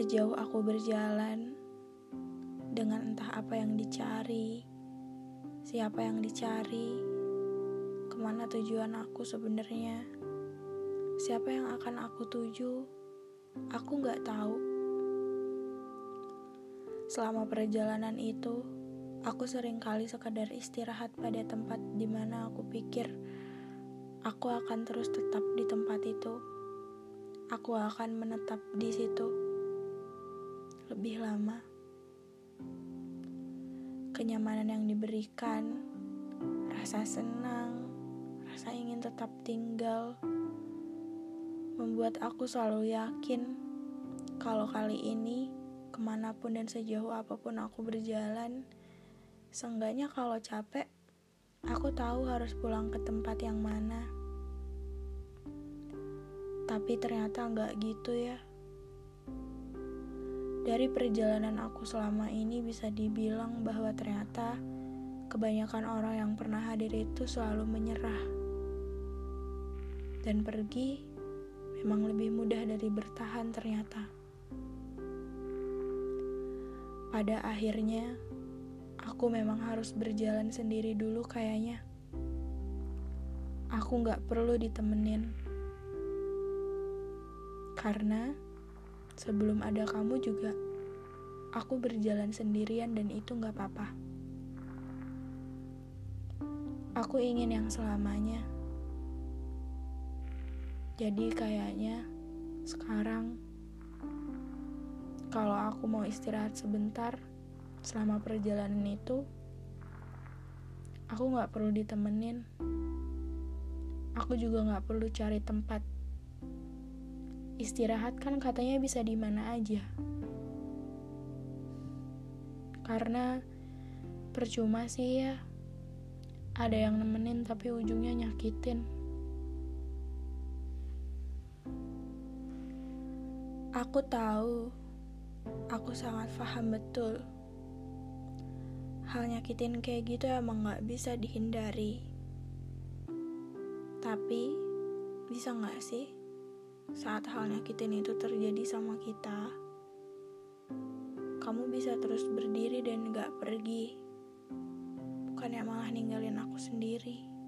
Sejauh aku berjalan dengan entah apa yang dicari, siapa yang dicari, ke mana tujuan aku sebenarnya, siapa yang akan aku tuju, aku nggak tahu. Selama perjalanan itu, aku sering kali sekadar istirahat pada tempat di mana aku pikir aku akan terus tetap di tempat itu. Aku akan menetap di situ lebih lama. Kenyamanan yang diberikan, rasa senang, rasa ingin tetap tinggal, membuat aku selalu yakin kalau kali ini ke mana pun dan sejauh apa pun aku berjalan, seenggaknya kalau capek, aku tahu harus pulang ke tempat yang mana. Tapi ternyata nggak gitu ya. Dari perjalanan aku selama ini bisa dibilang bahwa ternyata kebanyakan orang yang pernah hadir itu selalu menyerah. Dan pergi memang lebih mudah dari bertahan ternyata. Pada akhirnya, aku memang harus berjalan sendiri dulu kayaknya. Aku gak perlu ditemenin. Karena sebelum ada kamu juga, aku berjalan sendirian dan itu gak apa-apa. Aku ingin yang selamanya. Jadi kayaknya sekarang kalau aku mau istirahat sebentar selama perjalanan itu, aku gak perlu ditemenin. Aku juga gak perlu cari tempat Istirahat kan katanya bisa di mana aja. Karena percuma sih ya. Ada yang nemenin tapi ujungnya nyakitin. Aku tahu, aku sangat paham betul. Hal nyakitin kayak gitu emang gak bisa dihindari. Tapi, bisa gak sih? Saat hal nyakitin itu terjadi sama kita, kamu bisa terus berdiri dan gak pergi. Bukannya malah ninggalin aku sendiri.